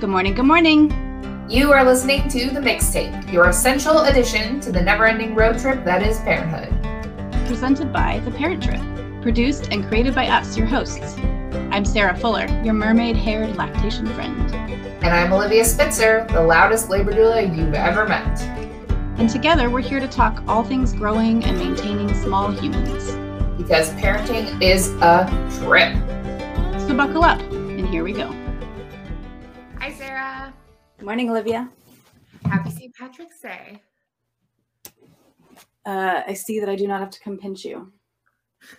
Good morning, good morning. You are listening to The Mixtape, your essential addition to the never ending road trip that is parenthood. Presented by The Parent Trip, produced and created by us, your hosts. I'm Sarah Fuller, your mermaid haired lactation friend. And I'm Olivia Spitzer, the loudest labor doula you've ever met. And together we're here to talk all things growing and maintaining small humans. Because parenting is a trip. So buckle up, and here we go. Hi, Sarah. Good morning, Olivia. Happy St. Patrick's Day. Uh, I see that I do not have to come pinch you.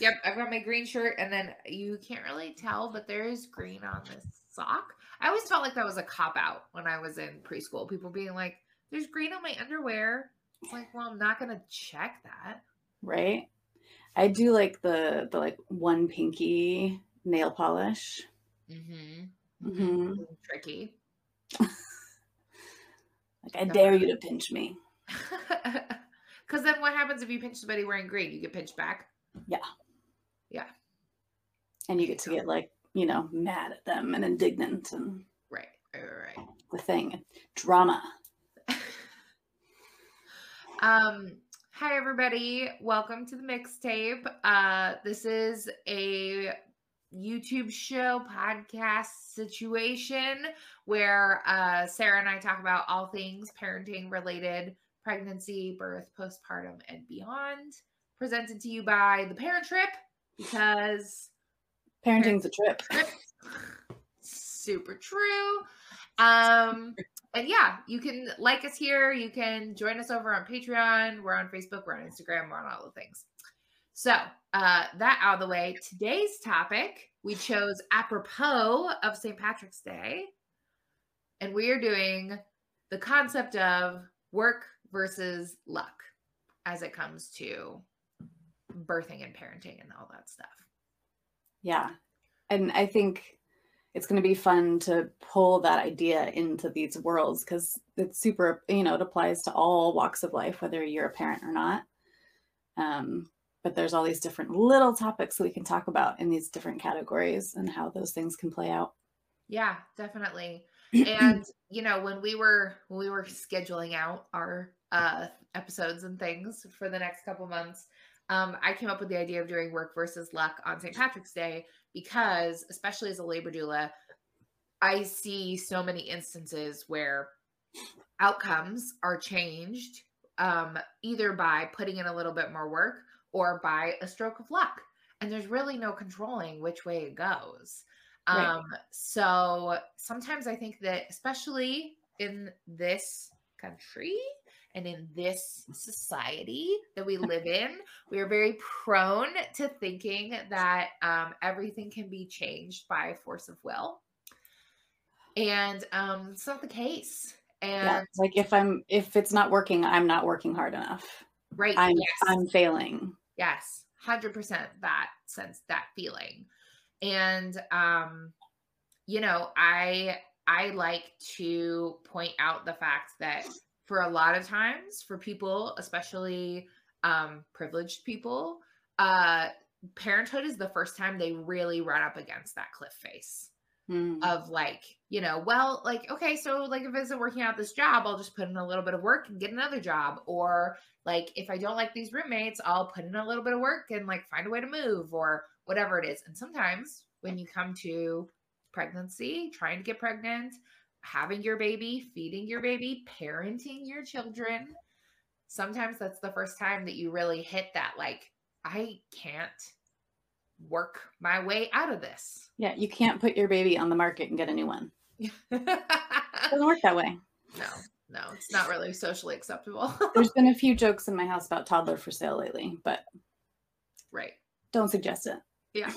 yep, I've got my green shirt, and then you can't really tell, but there is green on this sock. I always felt like that was a cop out when I was in preschool. People being like, there's green on my underwear. It's like, well, I'm not gonna check that. Right. I do like the the like one pinky nail polish. Mm-hmm. Mm-hmm. Tricky. like I dare you to pinch me. Because then what happens if you pinch somebody wearing green? You get pinched back. Yeah. Yeah. And you get to get like you know mad at them and indignant and right, right, right. The thing, drama. um. Hi everybody. Welcome to the mixtape. Uh, this is a YouTube show podcast situation where uh, Sarah and I talk about all things parenting related, pregnancy, birth, postpartum, and beyond. Presented to you by the Parent Trip because parenting's a trip. trip. Super true. Um, and yeah, you can like us here. You can join us over on Patreon. We're on Facebook. We're on Instagram. We're on all the things. So, uh, that out of the way, today's topic we chose apropos of St. Patrick's Day, and we are doing the concept of work versus luck as it comes to birthing and parenting and all that stuff. Yeah. And I think it's going to be fun to pull that idea into these worlds because it's super, you know, it applies to all walks of life, whether you're a parent or not. Um, but there's all these different little topics that we can talk about in these different categories and how those things can play out. Yeah, definitely. and you know, when we were when we were scheduling out our uh episodes and things for the next couple months, um, I came up with the idea of doing work versus luck on St. Patrick's Day because, especially as a labor doula, I see so many instances where outcomes are changed um, either by putting in a little bit more work or by a stroke of luck. And there's really no controlling which way it goes. Right. Um, so sometimes I think that, especially in this country and in this society that we live in, we are very prone to thinking that um, everything can be changed by force of will. And um, it's not the case. And yeah, like if I'm if it's not working, I'm not working hard enough. Right. I'm yes. I'm failing. Yes, 100% that sense, that feeling. And, um, you know, I, I like to point out the fact that for a lot of times for people, especially um, privileged people, uh, parenthood is the first time they really run up against that cliff face mm. of like, you know, well, like, okay, so like if it's working out this job, I'll just put in a little bit of work and get another job. Or like if I don't like these roommates, I'll put in a little bit of work and like find a way to move or whatever it is. And sometimes when you come to pregnancy, trying to get pregnant, having your baby, feeding your baby, parenting your children, sometimes that's the first time that you really hit that like, I can't work my way out of this. Yeah, you can't put your baby on the market and get a new one. it doesn't work that way. No, no, it's not really socially acceptable. There's been a few jokes in my house about toddler for sale lately, but right. Don't suggest it. Yeah.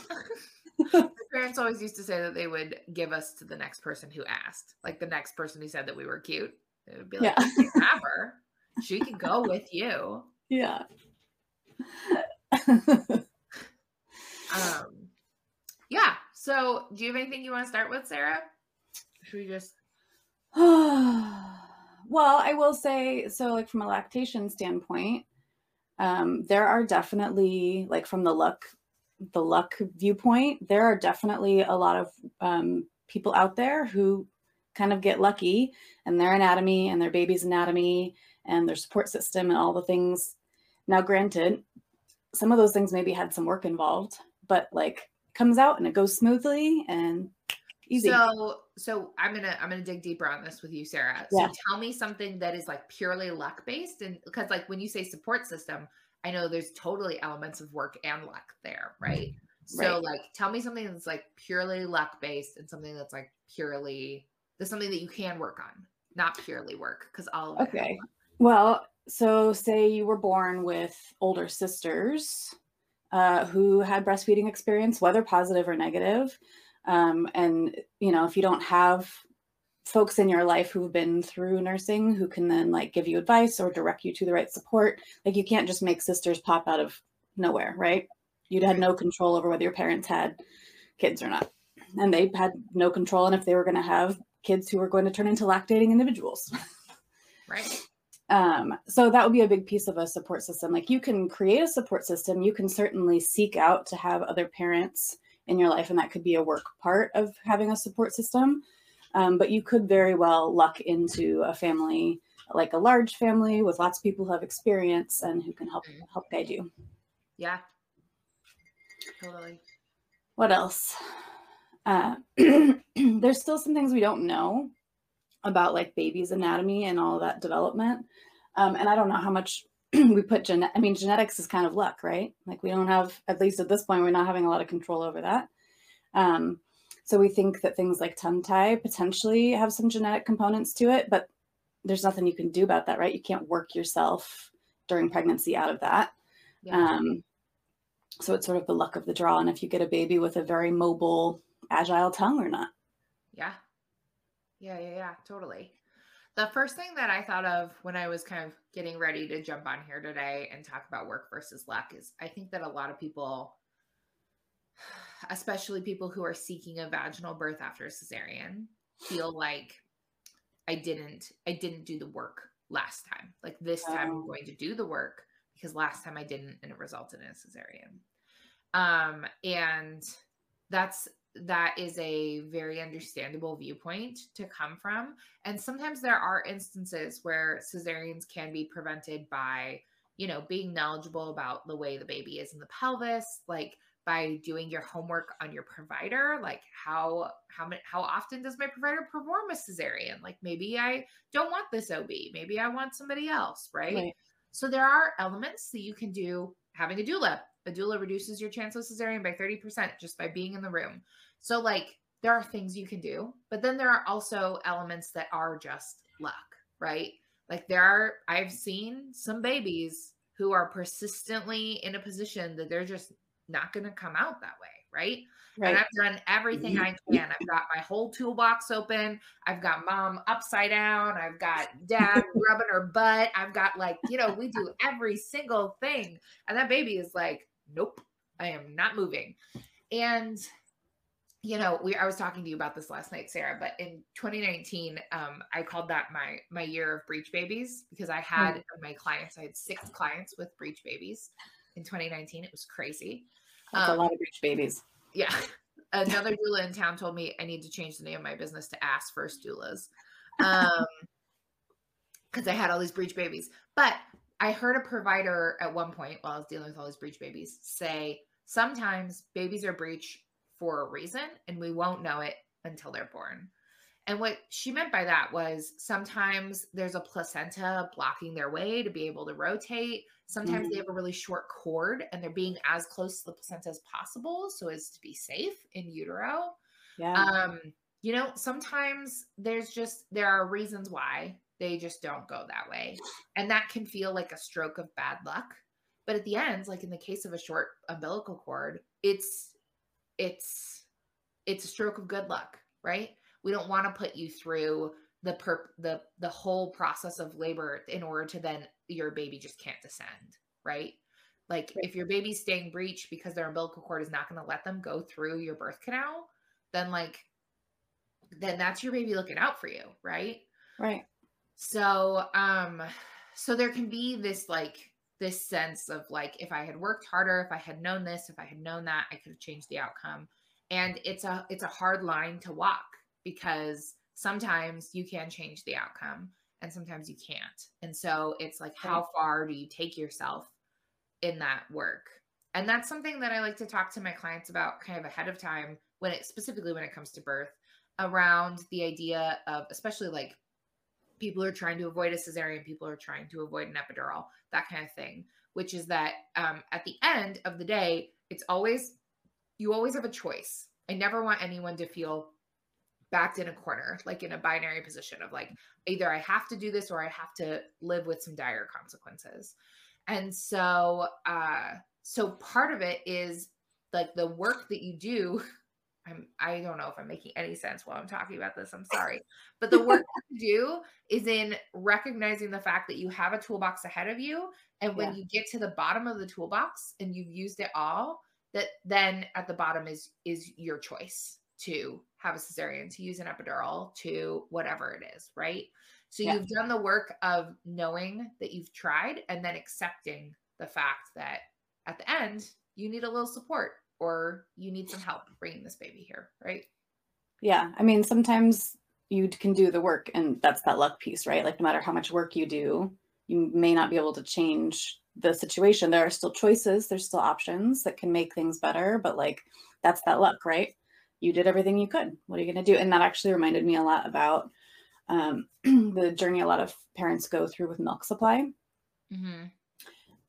my parents always used to say that they would give us to the next person who asked. Like the next person who said that we were cute. It would be like, yeah. have her. She can go with you. Yeah. Um, yeah. So, do you have anything you want to start with, Sarah? Should we just? well, I will say so. Like from a lactation standpoint, um, there are definitely like from the luck, the luck viewpoint, there are definitely a lot of um, people out there who kind of get lucky and their anatomy and their baby's anatomy and their support system and all the things. Now, granted, some of those things maybe had some work involved, but like comes out and it goes smoothly and easy. So, so I'm gonna I'm gonna dig deeper on this with you, Sarah. So Yeah. tell me something that is like purely luck based, and because like when you say support system, I know there's totally elements of work and luck there, right? So Right. like, tell me something that's like purely luck based, and something that's like purely there's something that you can work on, not purely work, because all of Okay. Well, so say you were born with older sisters uh, who had breastfeeding experience, whether positive or negative. Um, and, you know, if you don't have folks in your life who've been through nursing who can then like give you advice or direct you to the right support, like you can't just make sisters pop out of nowhere, right? You'd had no control over whether your parents had kids or not. And they had no control on if they were going to have kids who were going to turn into lactating individuals. Right. Um, so that would be a big piece of a support system. Like you can create a support system, you can certainly seek out to have other parents in your life, and that could be a work part of having a support system. Um, but you could very well luck into a family, like a large family with lots of people who have experience and who can help Mhm. help guide you. Yeah. Totally. What else? Uh, there's still some things we don't know about like baby's anatomy and all that development. Um, and I don't know how much we put gen. I mean, genetics is kind of luck, right? Like we don't have, at least at this point, we're not having a lot of control over that. Um, so we think that things like tongue tie potentially have some genetic components to it, but there's nothing you can do about that, right? You can't work yourself during pregnancy out of that. Yeah. Um, so it's sort of the luck of the draw, and if you get a baby with a very mobile, agile tongue or not. Yeah. Yeah, yeah, yeah, totally. The first thing that I thought of when I was kind of getting ready to jump on here today and talk about work versus luck is I think that a lot of people, especially people who are seeking a vaginal birth after a cesarean, feel like I didn't I didn't do the work last time. Like this time I'm Oh. going to do the work because last time I didn't and it resulted in a cesarean. Um and that's that is a very understandable viewpoint to come from. And sometimes there are instances where cesareans can be prevented by, you know, being knowledgeable about the way the baby is in the pelvis, like by doing your homework on your provider, like how how how often does my provider perform a cesarean? Like maybe I don't want this OB, maybe I want somebody else, right? Right. So there are elements that you can do having a doula. A doula reduces your chance of cesarean by 30% just by being in the room. So like there are things you can do, but then there are also elements that are just luck, right? Like there are I've seen some babies who are persistently in a position that they're just not going to come out that way, right? And Right. I've done everything I mm-hmm. can. I've got my whole toolbox open. I've got mom upside down. I've got dad rubbing her butt. I've got like, you know, we do every single thing. And that baby is like, nope, I am not moving. And you know, we I was talking to you about this last night, Sarah, but in 2019, um, I called that my my year of breech babies because I had my clients, I had six clients with breech babies in 2019. It was crazy. That's a um, lot of breech babies. Yeah. Another doula in town told me I need to change the name of my business to Ass First Doulas. Um, because I had all these breech babies. But I heard a provider at one point while I was dealing with all these breech babies say sometimes babies are breech for a reason and we won't know it until they're born. And what she meant by that was sometimes there's a placenta blocking their way to be able to rotate. Sometimes they Mhm. have a really short cord and they're being as close to the placenta as possible so as to be safe in utero. Yeah. Um, you know, sometimes there's just there are reasons why they just don't go that way. And that can feel like a stroke of bad luck. But at the end, like in the case of a short umbilical cord, it's it's it's a stroke of good luck, right? We don't want to put you through the perp the the whole process of labor in order to then your baby just can't descend, right? Like Right. if your baby's staying breech because their umbilical cord is not going to let them go through your birth canal, then like then that's your baby looking out for you, right? right. So, um, so there can be this like this sense of like if I had worked harder, if I had known this, if I had known that, I could have changed the outcome. and it's a it's a hard line to walk because sometimes you can change the outcome and sometimes you can't and so it's like how far do you take yourself in that work and that's something that i like to talk to my clients about kind of ahead of time when it specifically when it comes to birth around the idea of especially like people are trying to avoid a cesarean people are trying to avoid an epidural that kind of thing which is that um, at the end of the day it's always you always have a choice. I never want anyone to feel backed in a corner like in a binary position of like either i have to do this or i have to live with some dire consequences. And so uh so part of it is like the work that you do I'm I don't know if I'm making any sense while I'm talking about this. I'm sorry. But the work to do is in recognizing the fact that you have a toolbox ahead of you. And when yeah. you get to the bottom of the toolbox and you've used it all, that then at the bottom is is your choice to have a cesarean, to use an epidural, to whatever it is, right? So yeah. you've done the work of knowing that you've tried and then accepting the fact that at the end you need a little support or you need some help bringing this baby here, right? Yeah. I mean, sometimes you can do the work and that's that luck piece, right? Like no matter how much work you do, you may not be able to change the situation. There are still choices, there's still options that can make things better, but like that's that luck, right? You did everything you could. What are you going to do? And that actually reminded me a lot about um, the journey a lot of parents go through with milk supply. Mm-hmm.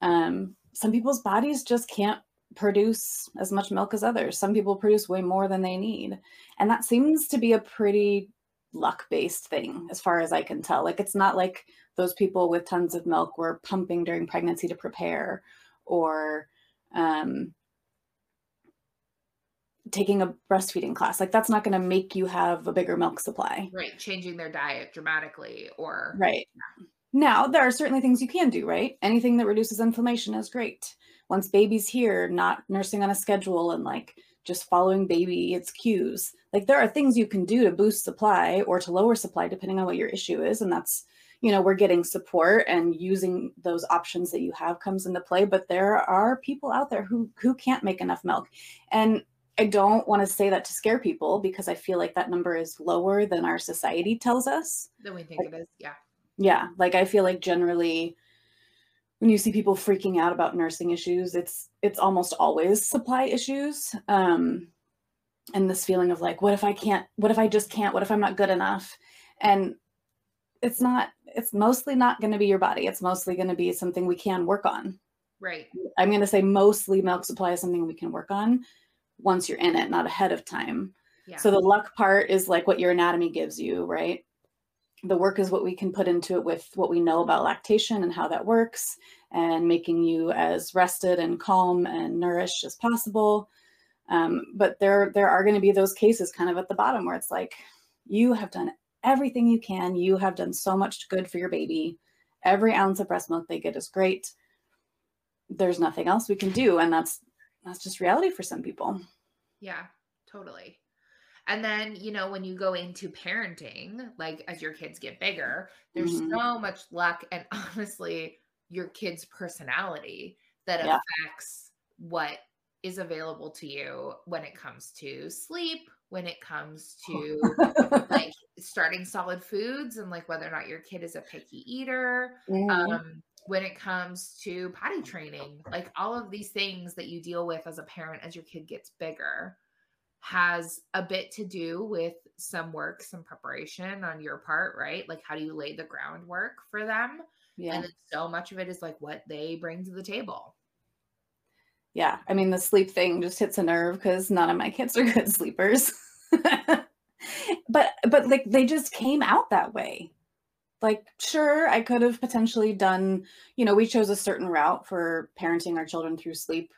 Um, some people's bodies just can't produce as much milk as others. Some people produce way more than they need. And that seems to be a pretty luck based thing, as far as I can tell. Like, it's not like those people with tons of milk were pumping during pregnancy to prepare or um, taking a breastfeeding class. Like, that's not going to make you have a bigger milk supply. Right. Changing their diet dramatically or. Right. Now, there are certainly things you can do, right? Anything that reduces inflammation is great once baby's here, not nursing on a schedule and like just following baby its cues. Like there are things you can do to boost supply or to lower supply depending on what your issue is. And that's, you know, we're getting support and using those options that you have comes into play. But there are people out there who who can't make enough milk. And I don't want to say that to scare people because I feel like that number is lower than our society tells us. Than we think like, it is. Yeah. Yeah. Like I feel like generally when you see people freaking out about nursing issues, it's it's almost always supply issues. Um, and this feeling of like, what if I can't? What if I just can't? What if I'm not good enough? And it's not. It's mostly not going to be your body. It's mostly going to be something we can work on. Right. I'm going to say mostly milk supply is something we can work on once you're in it, not ahead of time. Yeah. So the luck part is like what your anatomy gives you, right? The work is what we can put into it with what we know about lactation and how that works and making you as rested and calm and nourished as possible. Um, but there there are going to be those cases kind of at the bottom where it's like you have done everything you can. You have done so much good for your baby. Every ounce of breast milk they get is great. There's nothing else we can do. And that's that's just reality for some people. Yeah totally and then, you know, when you go into parenting, like as your kids get bigger, there's mm-hmm. so much luck and honestly, your kid's personality that yeah. affects what is available to you when it comes to sleep, when it comes to like starting solid foods and like whether or not your kid is a picky eater. Mm-hmm. Um, when it comes to potty training, like all of these things that you deal with as a parent as your kid gets bigger has a bit to do with some work, some preparation on your part, right? Like, how do you lay the groundwork for them? Yeah. And then so much of it is like what they bring to the table. Yeah. I mean, the sleep thing just hits a nerve because none of my kids are good sleepers. but, but like, they just came out that way. Like, sure, I could have potentially done, you know, we chose a certain route for parenting our children through sleep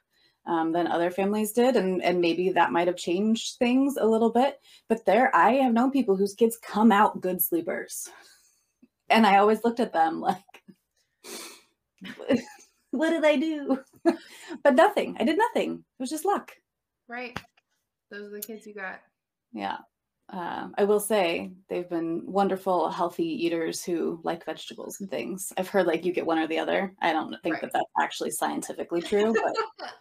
um, than other families did and and maybe that might have changed things a little bit. But there i have known people whose kids come out good sleepers. And i always looked at them like what did i do? But nothing. I did nothing. It was just luck. Right. Those are the kids you got. Yeah uh, I will say they've been wonderful, healthy eaters who like vegetables and things. I've heard like you get one or the other. I don't think right. that that's actually scientifically true, but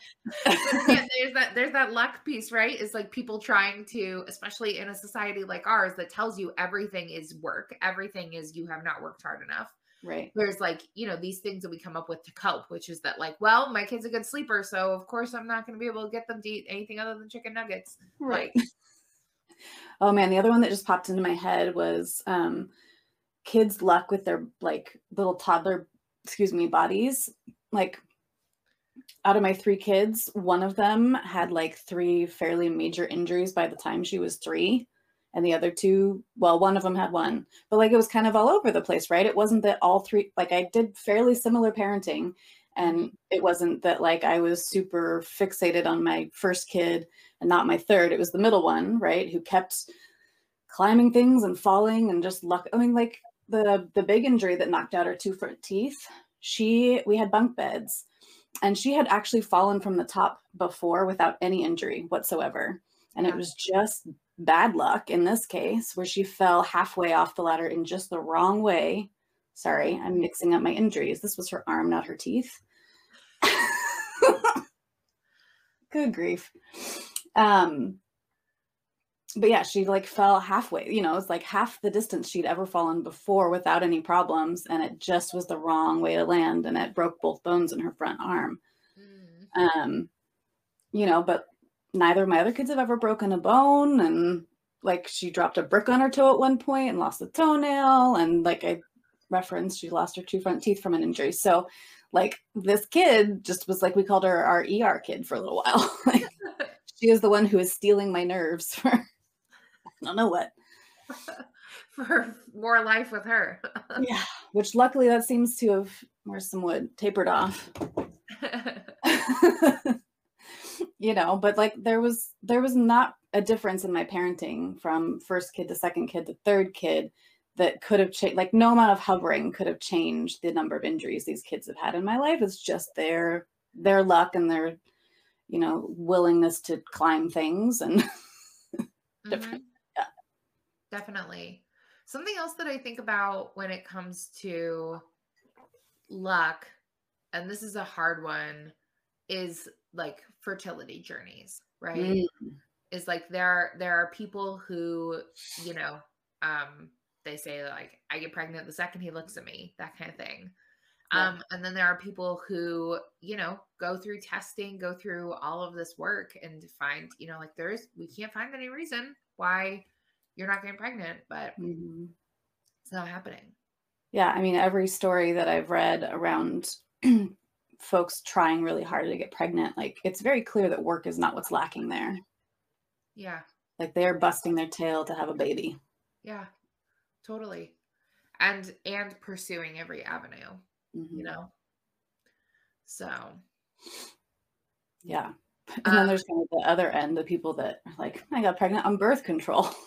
yeah, there's that there's that luck piece, right? Is like people trying to, especially in a society like ours that tells you everything is work, everything is you have not worked hard enough. Right. There's like, you know, these things that we come up with to cope, which is that, like, well, my kid's a good sleeper. So, of course, I'm not going to be able to get them to eat anything other than chicken nuggets. Right. Like, oh, man. The other one that just popped into my head was um, kids' luck with their like little toddler, excuse me, bodies. Like, out of my three kids, one of them had like three fairly major injuries by the time she was three and the other two well one of them had one but like it was kind of all over the place right it wasn't that all three like i did fairly similar parenting and it wasn't that like i was super fixated on my first kid and not my third it was the middle one right who kept climbing things and falling and just luck i mean like the the big injury that knocked out her two front teeth she we had bunk beds and she had actually fallen from the top before without any injury whatsoever and it was just bad luck in this case, where she fell halfway off the ladder in just the wrong way. Sorry, I'm mixing up my injuries. This was her arm, not her teeth. Good grief. Um, but yeah, she like fell halfway, you know, it's like half the distance she'd ever fallen before without any problems. And it just was the wrong way to land. And it broke both bones in her front arm. Mm. Um, you know, but neither of my other kids have ever broken a bone and like she dropped a brick on her toe at one point and lost a toenail and like i referenced she lost her two front teeth from an injury so like this kid just was like we called her our er kid for a little while like she is the one who is stealing my nerves for i don't know what. For more life with her. Yeah which luckily that seems to have where's some wood? Tapered off. You know but like there was there was not a difference in my parenting from first kid to second kid to third kid that could have changed like no amount of hovering could have changed the number of injuries these kids have had in my life. It's just their their luck and their you know willingness to climb things and mm-hmm. yeah. definitely something else that i think about when it comes to luck and this is a hard one is like fertility journeys, right? Mm. Is like there are there are people who, you know, um they say like I get pregnant the second he looks at me, that kind of thing. Yeah. Um and then there are people who, you know, go through testing, go through all of this work and find, you know, like there's we can't find any reason why you're not getting pregnant, but mm-hmm. it's not happening. Yeah, I mean every story that I've read around folks trying really hard to get pregnant, like it's very clear that work is not what's lacking there. Yeah. Like they're busting their tail to have a baby. Yeah. Totally. And and pursuing every avenue, mm-hmm. you know. So yeah. And um, then there's kind of the other end, the people that are like, I got pregnant on birth control.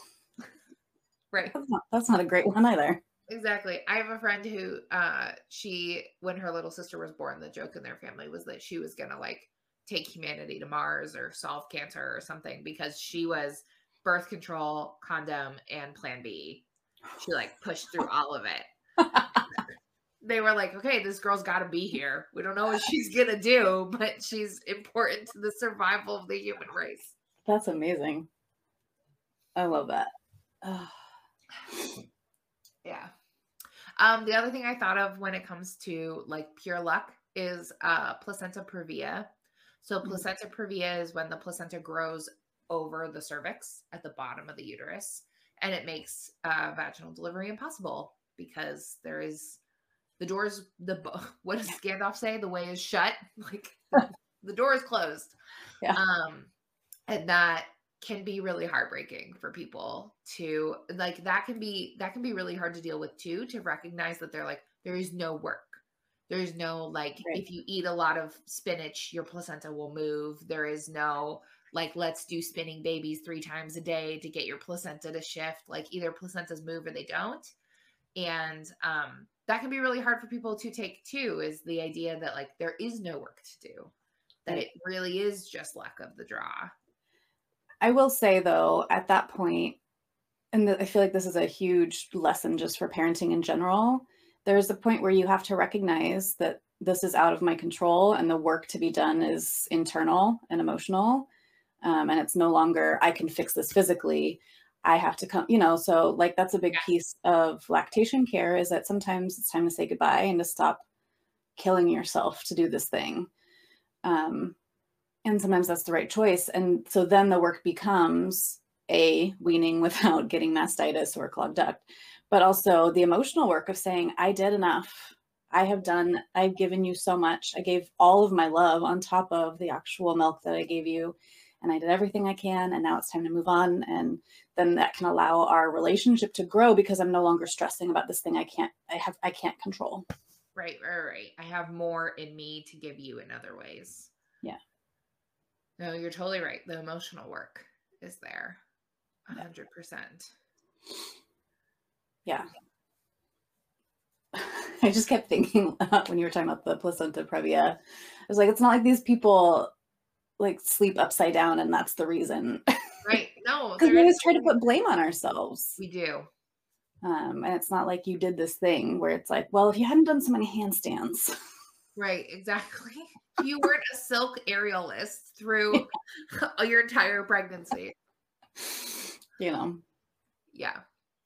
Right. That's not, that's not a great one either. Exactly. I have a friend who uh she when her little sister was born, the joke in their family was that she was gonna like take humanity to Mars or solve cancer or something because she was birth control, condom, and plan B. She like pushed through all of it. They were like, okay, this girl's got to be here. We don't know what she's going to do, but she's important to the survival of the human race. That's amazing. I love that. yeah. Um, the other thing I thought of when it comes to like pure luck is uh, placenta previa. So mm-hmm. placenta previa is when the placenta grows over the cervix at the bottom of the uterus, and it makes uh, vaginal delivery impossible because there is the doors. The what does Gandalf say? The way is shut. Like the door is closed. Yeah. Um, and that can be really heartbreaking for people to like that can be that can be really hard to deal with too to recognize that they're like there is no work there's no like right. if you eat a lot of spinach your placenta will move there is no like let's do spinning babies three times a day to get your placenta to shift like either placentas move or they don't and um that can be really hard for people to take too is the idea that like there is no work to do that it really is just luck of the draw I will say though, at that point, and I feel like this is a huge lesson just for parenting in general. There's a point where you have to recognize that this is out of my control and the work to be done is internal and emotional. Um, and it's no longer, I can fix this physically. I have to come, you know, so like that's a big Yeah. piece of lactation care is that sometimes it's time to say goodbye and to stop killing yourself to do this thing. Um, and sometimes that's the right choice. And so then the work becomes a weaning without getting mastitis or clogged duct, but also the emotional work of saying, I did enough. I have done, I've given you so much. I gave all of my love on top of the actual milk that I gave you. And I did everything I can. And now it's time to move on. And then that can allow our relationship to grow because I'm no longer stressing about this thing I can't, I have, I can't control. Right, right, right. I have more in me to give you in other ways. Yeah. No, you're totally right. The emotional work is there. a hundred percent. Yeah. I just kept thinking when you were talking about the placenta previa, I was like, it's not like these people like sleep upside down and that's the reason. Right. No, Because we always try to put blame on ourselves. we do. Um, and it's not like you did this thing where it's like, well, if you hadn't done so many handstands, Right, exactly. You weren't a silk aerialist through your entire pregnancy. you know, Yeah.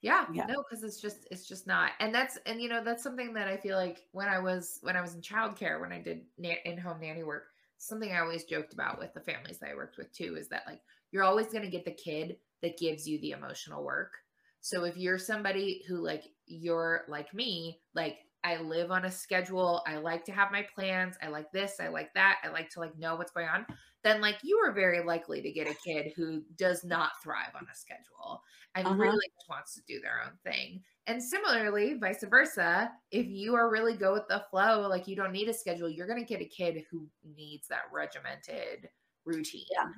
Yeah. Yeah. No, because it's just it's just not. And that's and you know, that's something that I feel like when I was when I was in childcare, when I did na- in-home nanny work, something I always joked about with the families that I worked with too is that like you're always going to get the kid that gives you the emotional work. So if you're somebody who like you're like me, like I live on a schedule, I like to have my plans, I like this, I like that, I like to like know what's going on, then like you are very likely to get a kid who does not thrive on a schedule and Uh-huh. really wants to do their own thing. And similarly, vice versa, if you are really go with the flow, like you don't need a schedule, you're going to get a kid who needs that regimented routine. Yeah.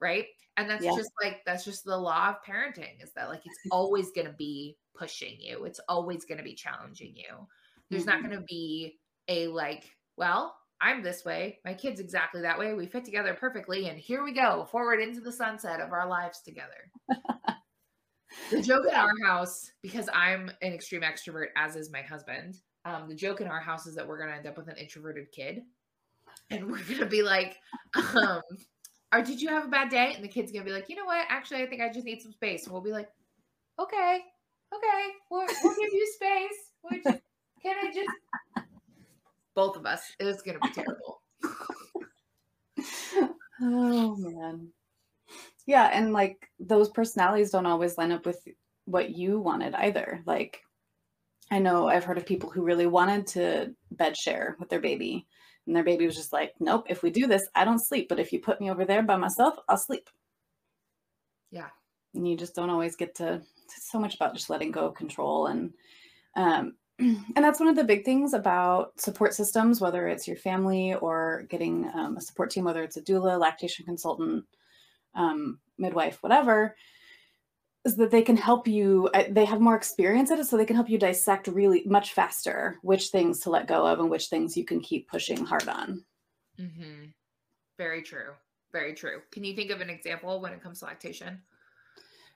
Right. And that's Yeah. just like, that's just the law of parenting is that like it's always going to be pushing you, it's always going to be challenging you. There's not Mhm. going to be a like, well, I'm this way, my kid's exactly that way. We fit together perfectly. And here we go forward into the sunset of our lives together. The joke in our house, because I'm an extreme extrovert, as is my husband, um, the joke in our house is that we're gonna end up with an introverted kid. And we're gonna be like, um, or did you have a bad day? And the kid's gonna be like, you know what? Actually, I think I just need some space. And we'll be like, okay, okay, we'll, we'll give you space. We're just, can I just both of us? It's gonna be terrible. oh man. Yeah, and like those personalities don't always line up with what you wanted either. Like I know I've heard of people who really wanted to bed share with their baby and their baby was just like, "Nope, if we do this, I don't sleep, but if you put me over there by myself, I'll sleep." Yeah. And you just don't always get to it's so much about just letting go of control and um and that's one of the big things about support systems, whether it's your family or getting um, a support team, whether it's a doula, lactation consultant, um, midwife, whatever, is that they can help you. uh, They have more experience at it, so they can help you dissect really much faster which things to let go of and which things you can keep pushing hard on. hmm Very true. Very true. Can you think of an example when it comes to lactation?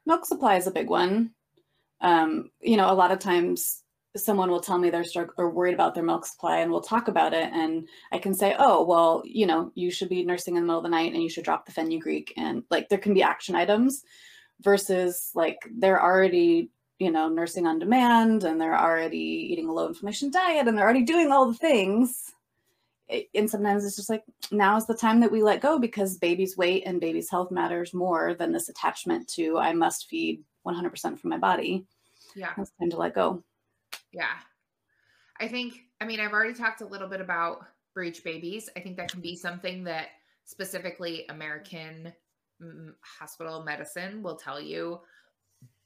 Milk supply is a big one. Um, you know, a lot of times someone will tell me they're strugg- or worried about their milk supply and we'll talk about it and I can say, "Oh, well, you know, you should be nursing in the middle of the night and you should drop the fenugreek." And like there can be action items versus like they're already, you know, nursing on demand and they're already eating a low inflammation diet and they're already doing all the things. And sometimes it's just like now is the time that we let go because baby's weight and baby's health matters more than this attachment to I must feed 100% from my body. Yeah. It's time to let go. Yeah. I think, I mean, I've already talked a little bit about breech babies. I think that can be something that specifically American mm, hospital medicine will tell you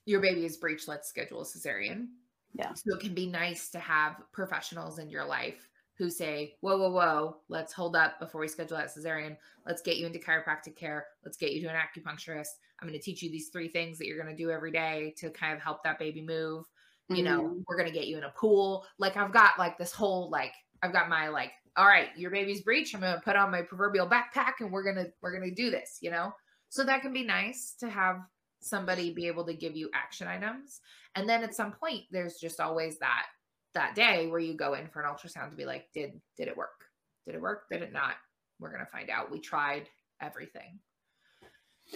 your baby is breech, let's schedule a cesarean. Yeah. So it can be nice to have professionals in your life who say, whoa, whoa, whoa, let's hold up before we schedule that cesarean. Let's get you into chiropractic care. Let's get you to an acupuncturist. I'm going to teach you these three things that you're going to do every day to kind of help that baby move you know Mhm. we're gonna get you in a pool like i've got like this whole like i've got my like all right your baby's breech i'm gonna put on my proverbial backpack and we're gonna we're gonna do this you know so that can be nice to have somebody be able to give you action items. And then at some point, there's just always that that day where you go in for an ultrasound to be like, did did it work? Did it work? Did it not? We're gonna find out. We tried everything.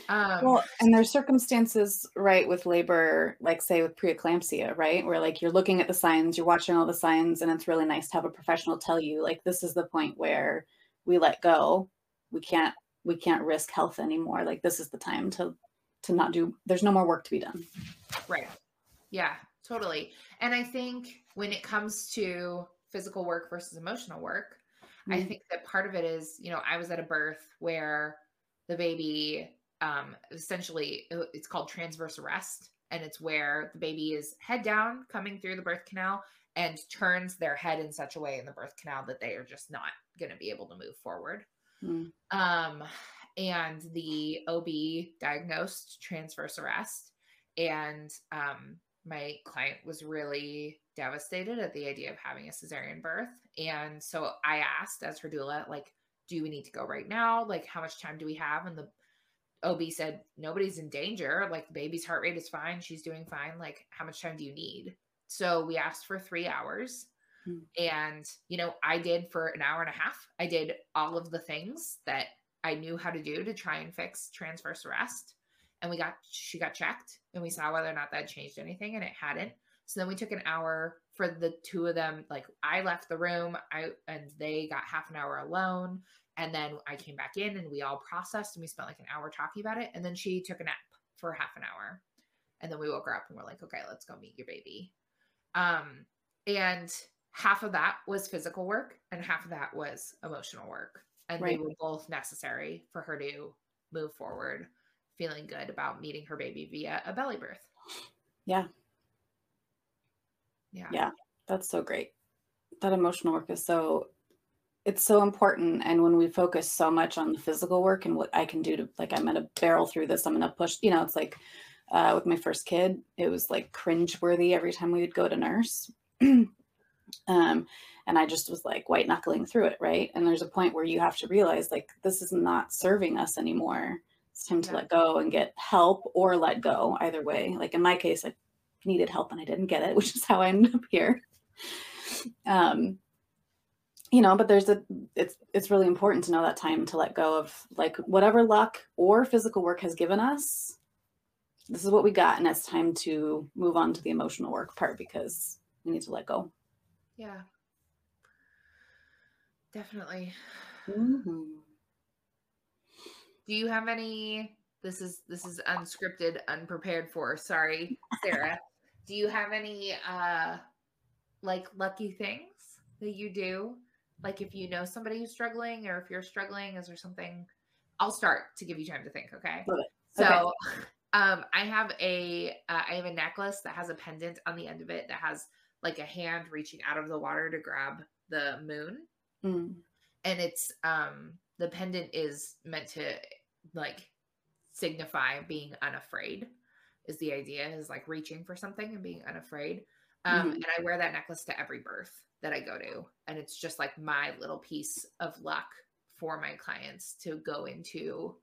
Um, well, and there's circumstances, right, with labor, like say with preeclampsia, right, where like you're looking at the signs, you're watching all the signs, and it's really nice to have a professional tell you, like, this is the point where we let go. We can't, we can't risk health anymore. Like, this is the time to, to not do. There's no more work to be done. Right. Yeah. Totally. And I think when it comes to physical work versus emotional work, mm-hmm. I think that part of it is, you know, I was at a birth where the baby um, essentially uh, it's called transverse arrest and it's where the baby is head down coming through the birth canal and turns their head in such a way in the birth canal that they are just not going to be able to move forward. Mm. um, and the ob diagnosed transverse arrest and um, my client was really devastated at the idea of having a cesarean birth and so i asked as her doula like do we need to go right now? Like how much time do we have? And the OB said nobody's in danger. Like the baby's heart rate is fine. She's doing fine. Like, how much time do you need? So we asked for three hours. Hmm. And, you know, I did for an hour and a half. I did all of the things that I knew how to do to try and fix transverse arrest. And we got, she got checked and we saw whether or not that changed anything and it hadn't. So then we took an hour for the two of them. Like I left the room, I and they got half an hour alone. And then I came back in and we all processed and we spent like an hour talking about it. And then she took a nap for half an hour. And then we woke her up and we're like, okay, let's go meet your baby. Um, and half of that was physical work and half of that was emotional work. And right. they were both necessary for her to move forward, feeling good about meeting her baby via a belly birth. Yeah. Yeah. Yeah. That's so great. That emotional work is so it's so important and when we focus so much on the physical work and what i can do to like i'm gonna barrel through this i'm gonna push you know it's like uh, with my first kid it was like cringe worthy every time we would go to nurse. Um, and i just was like white knuckling through it right? And there's a point where you have to realize like this is not serving us anymore. It's time to yeah. let go and get help or let go either way. Like in my case i needed help and i didn't get it which is how i ended up here. Um, you know but there's a it's it's really important to know that time to let go of like whatever luck or physical work has given us this is what we got and it's time to move on to the emotional work part because we need to let go. Yeah. Definitely. Mm-hmm. do you have any this is this is unscripted unprepared for sorry sarah. Do you have any uh like lucky things that you do like if you know somebody who's struggling or if you're struggling is there something i'll start to give you time to think okay so okay. um i have a uh, I have a necklace that has a pendant on the end of it that has like a hand reaching out of the water to grab the moon mm. and it's um the pendant is meant to like signify being unafraid is the idea is like reaching for something and being unafraid um mm-hmm. and i wear that necklace to every birth that I go to. And it's just like my little piece of luck for my clients to go into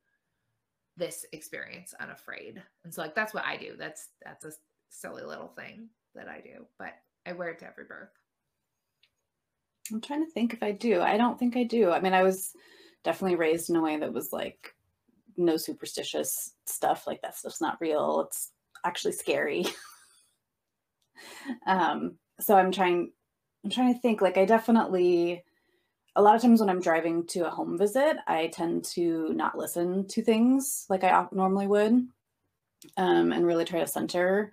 this experience unafraid. And so like that's what I do. That's that's a silly little thing that I do, but I wear it to every birth. I'm trying to think if I do. I don't think I do. I mean, I was definitely raised in a way that was like no superstitious stuff. Like that stuff's not real. It's actually scary. um, so I'm trying I'm trying to think. Like, I definitely, a lot of times when I'm driving to a home visit, I tend to not listen to things like I normally would um, and really try to center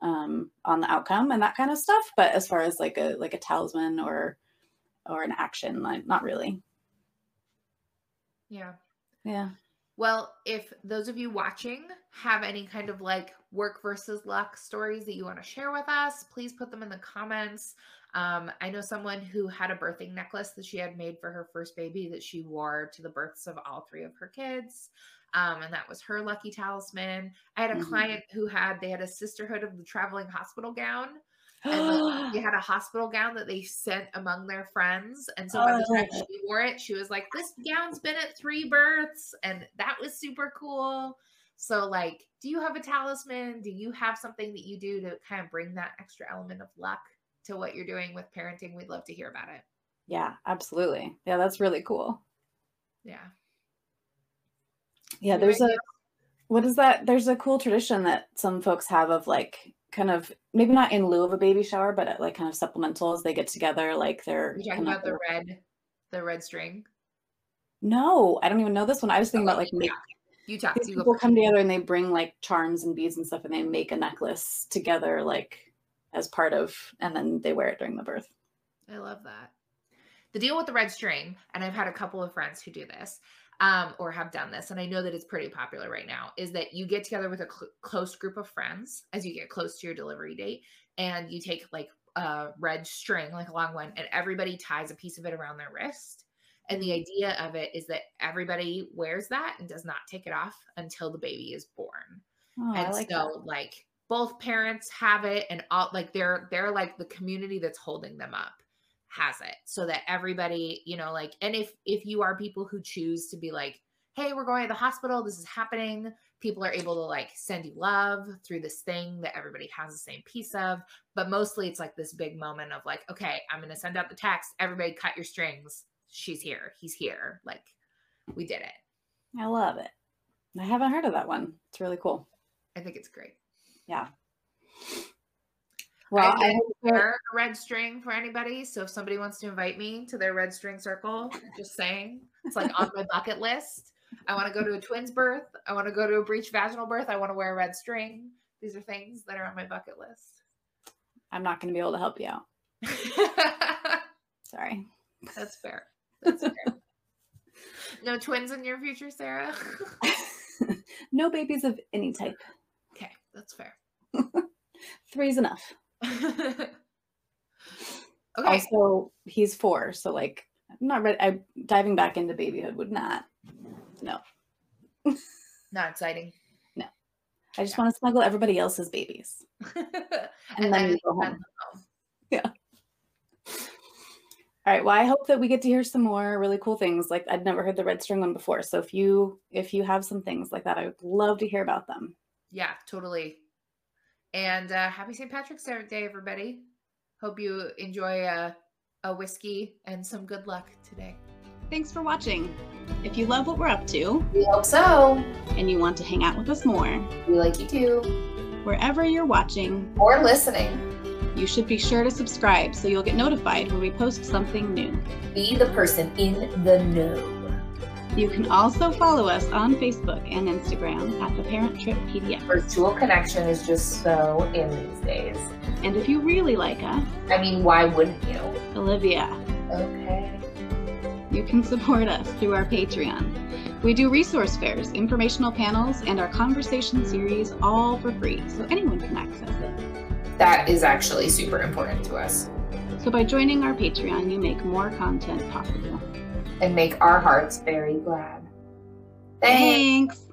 um, on the outcome and that kind of stuff. But as far as like a like a talisman or or an action, like not really. Yeah. Yeah. Well, if those of you watching have any kind of like work versus luck stories that you want to share with us, please put them in the comments. Um, I know someone who had a birthing necklace that she had made for her first baby that she wore to the births of all three of her kids. Um, and that was her lucky talisman. I had a mm-hmm. client who had, they had a sisterhood of the traveling hospital gown. and they had a hospital gown that they sent among their friends. And so by the time oh. she wore it, she was like, This gown's been at three births. And that was super cool. So, like, do you have a talisman? Do you have something that you do to kind of bring that extra element of luck to what you're doing with parenting? We'd love to hear about it. Yeah, absolutely. Yeah, that's really cool. Yeah. Yeah, there's a what is that? There's a cool tradition that some folks have of like kind of maybe not in lieu of a baby shower, but at like kind of supplementals. They get together, like they're you talking about the red, the red string. No, I don't even know this one. I was thinking about like yeah. you talk. These people come together and they bring like charms and beads and stuff, and they make a necklace together, like as part of, and then they wear it during the birth. I love that. The deal with the red string, and I've had a couple of friends who do this um, or have done this, and I know that it's pretty popular right now, is that you get together with a cl- close group of friends as you get close to your delivery date, and you take like a red string, like a long one, and everybody ties a piece of it around their wrist. And the idea of it is that everybody wears that and does not take it off until the baby is born. Oh, and like so, that. like both parents have it, and all like they're they're like the community that's holding them up has it so that everybody you know like and if if you are people who choose to be like hey we're going to the hospital. This is happening. People are able to like send you love through this thing that everybody has the same piece of but mostly it's like this big moment of like okay i'm going to send out the text. Everybody cut your strings. She's here. He's here. Like we did it. I love it. I haven't heard of that one. It's really cool. I think it's great yeah well, I, I wear a red string for anybody. So if somebody wants to invite me to their red string circle, just saying, it's like on my bucket list. I want to go to a twins birth. I want to go to a breech vaginal birth. I want to wear a red string. These are things that are on my bucket list. I'm not going to be able to help you out. Sorry. That's fair. That's fair. no twins in your future, Sarah? no babies of any type. That's fair. Three's enough. okay. Also, he's four, so like I'm not ready. I diving back into babyhood would not. No. not exciting. No. I just yeah. want to smuggle everybody else's babies. and, and, then, then go home. home. Yeah. All right. Well, I hope that we get to hear some more really cool things. Like I'd never heard the red string one before. So if you if you have some things like that, I would love to hear about them. Yeah, totally. And uh, happy St. Patrick's Day, everybody. Hope you enjoy a, a whiskey and some good luck today. Thanks for watching. If you love what we're up to, we hope so, and you want to hang out with us more, we like you too. Wherever you're watching or listening, you should be sure to subscribe so you'll get notified when we post something new. Be the person in the know. You can also follow us on Facebook and Instagram at the Parent Trip PDX. Virtual connection is just so in these days. And if you really like us, I mean, why wouldn't you? Olivia. Okay. You can support us through our Patreon. We do resource fairs, informational panels, and our conversation series all for free, so anyone can access it. That is actually super important to us. So by joining our Patreon, you make more content possible and make our hearts very glad. Thanks. Thanks.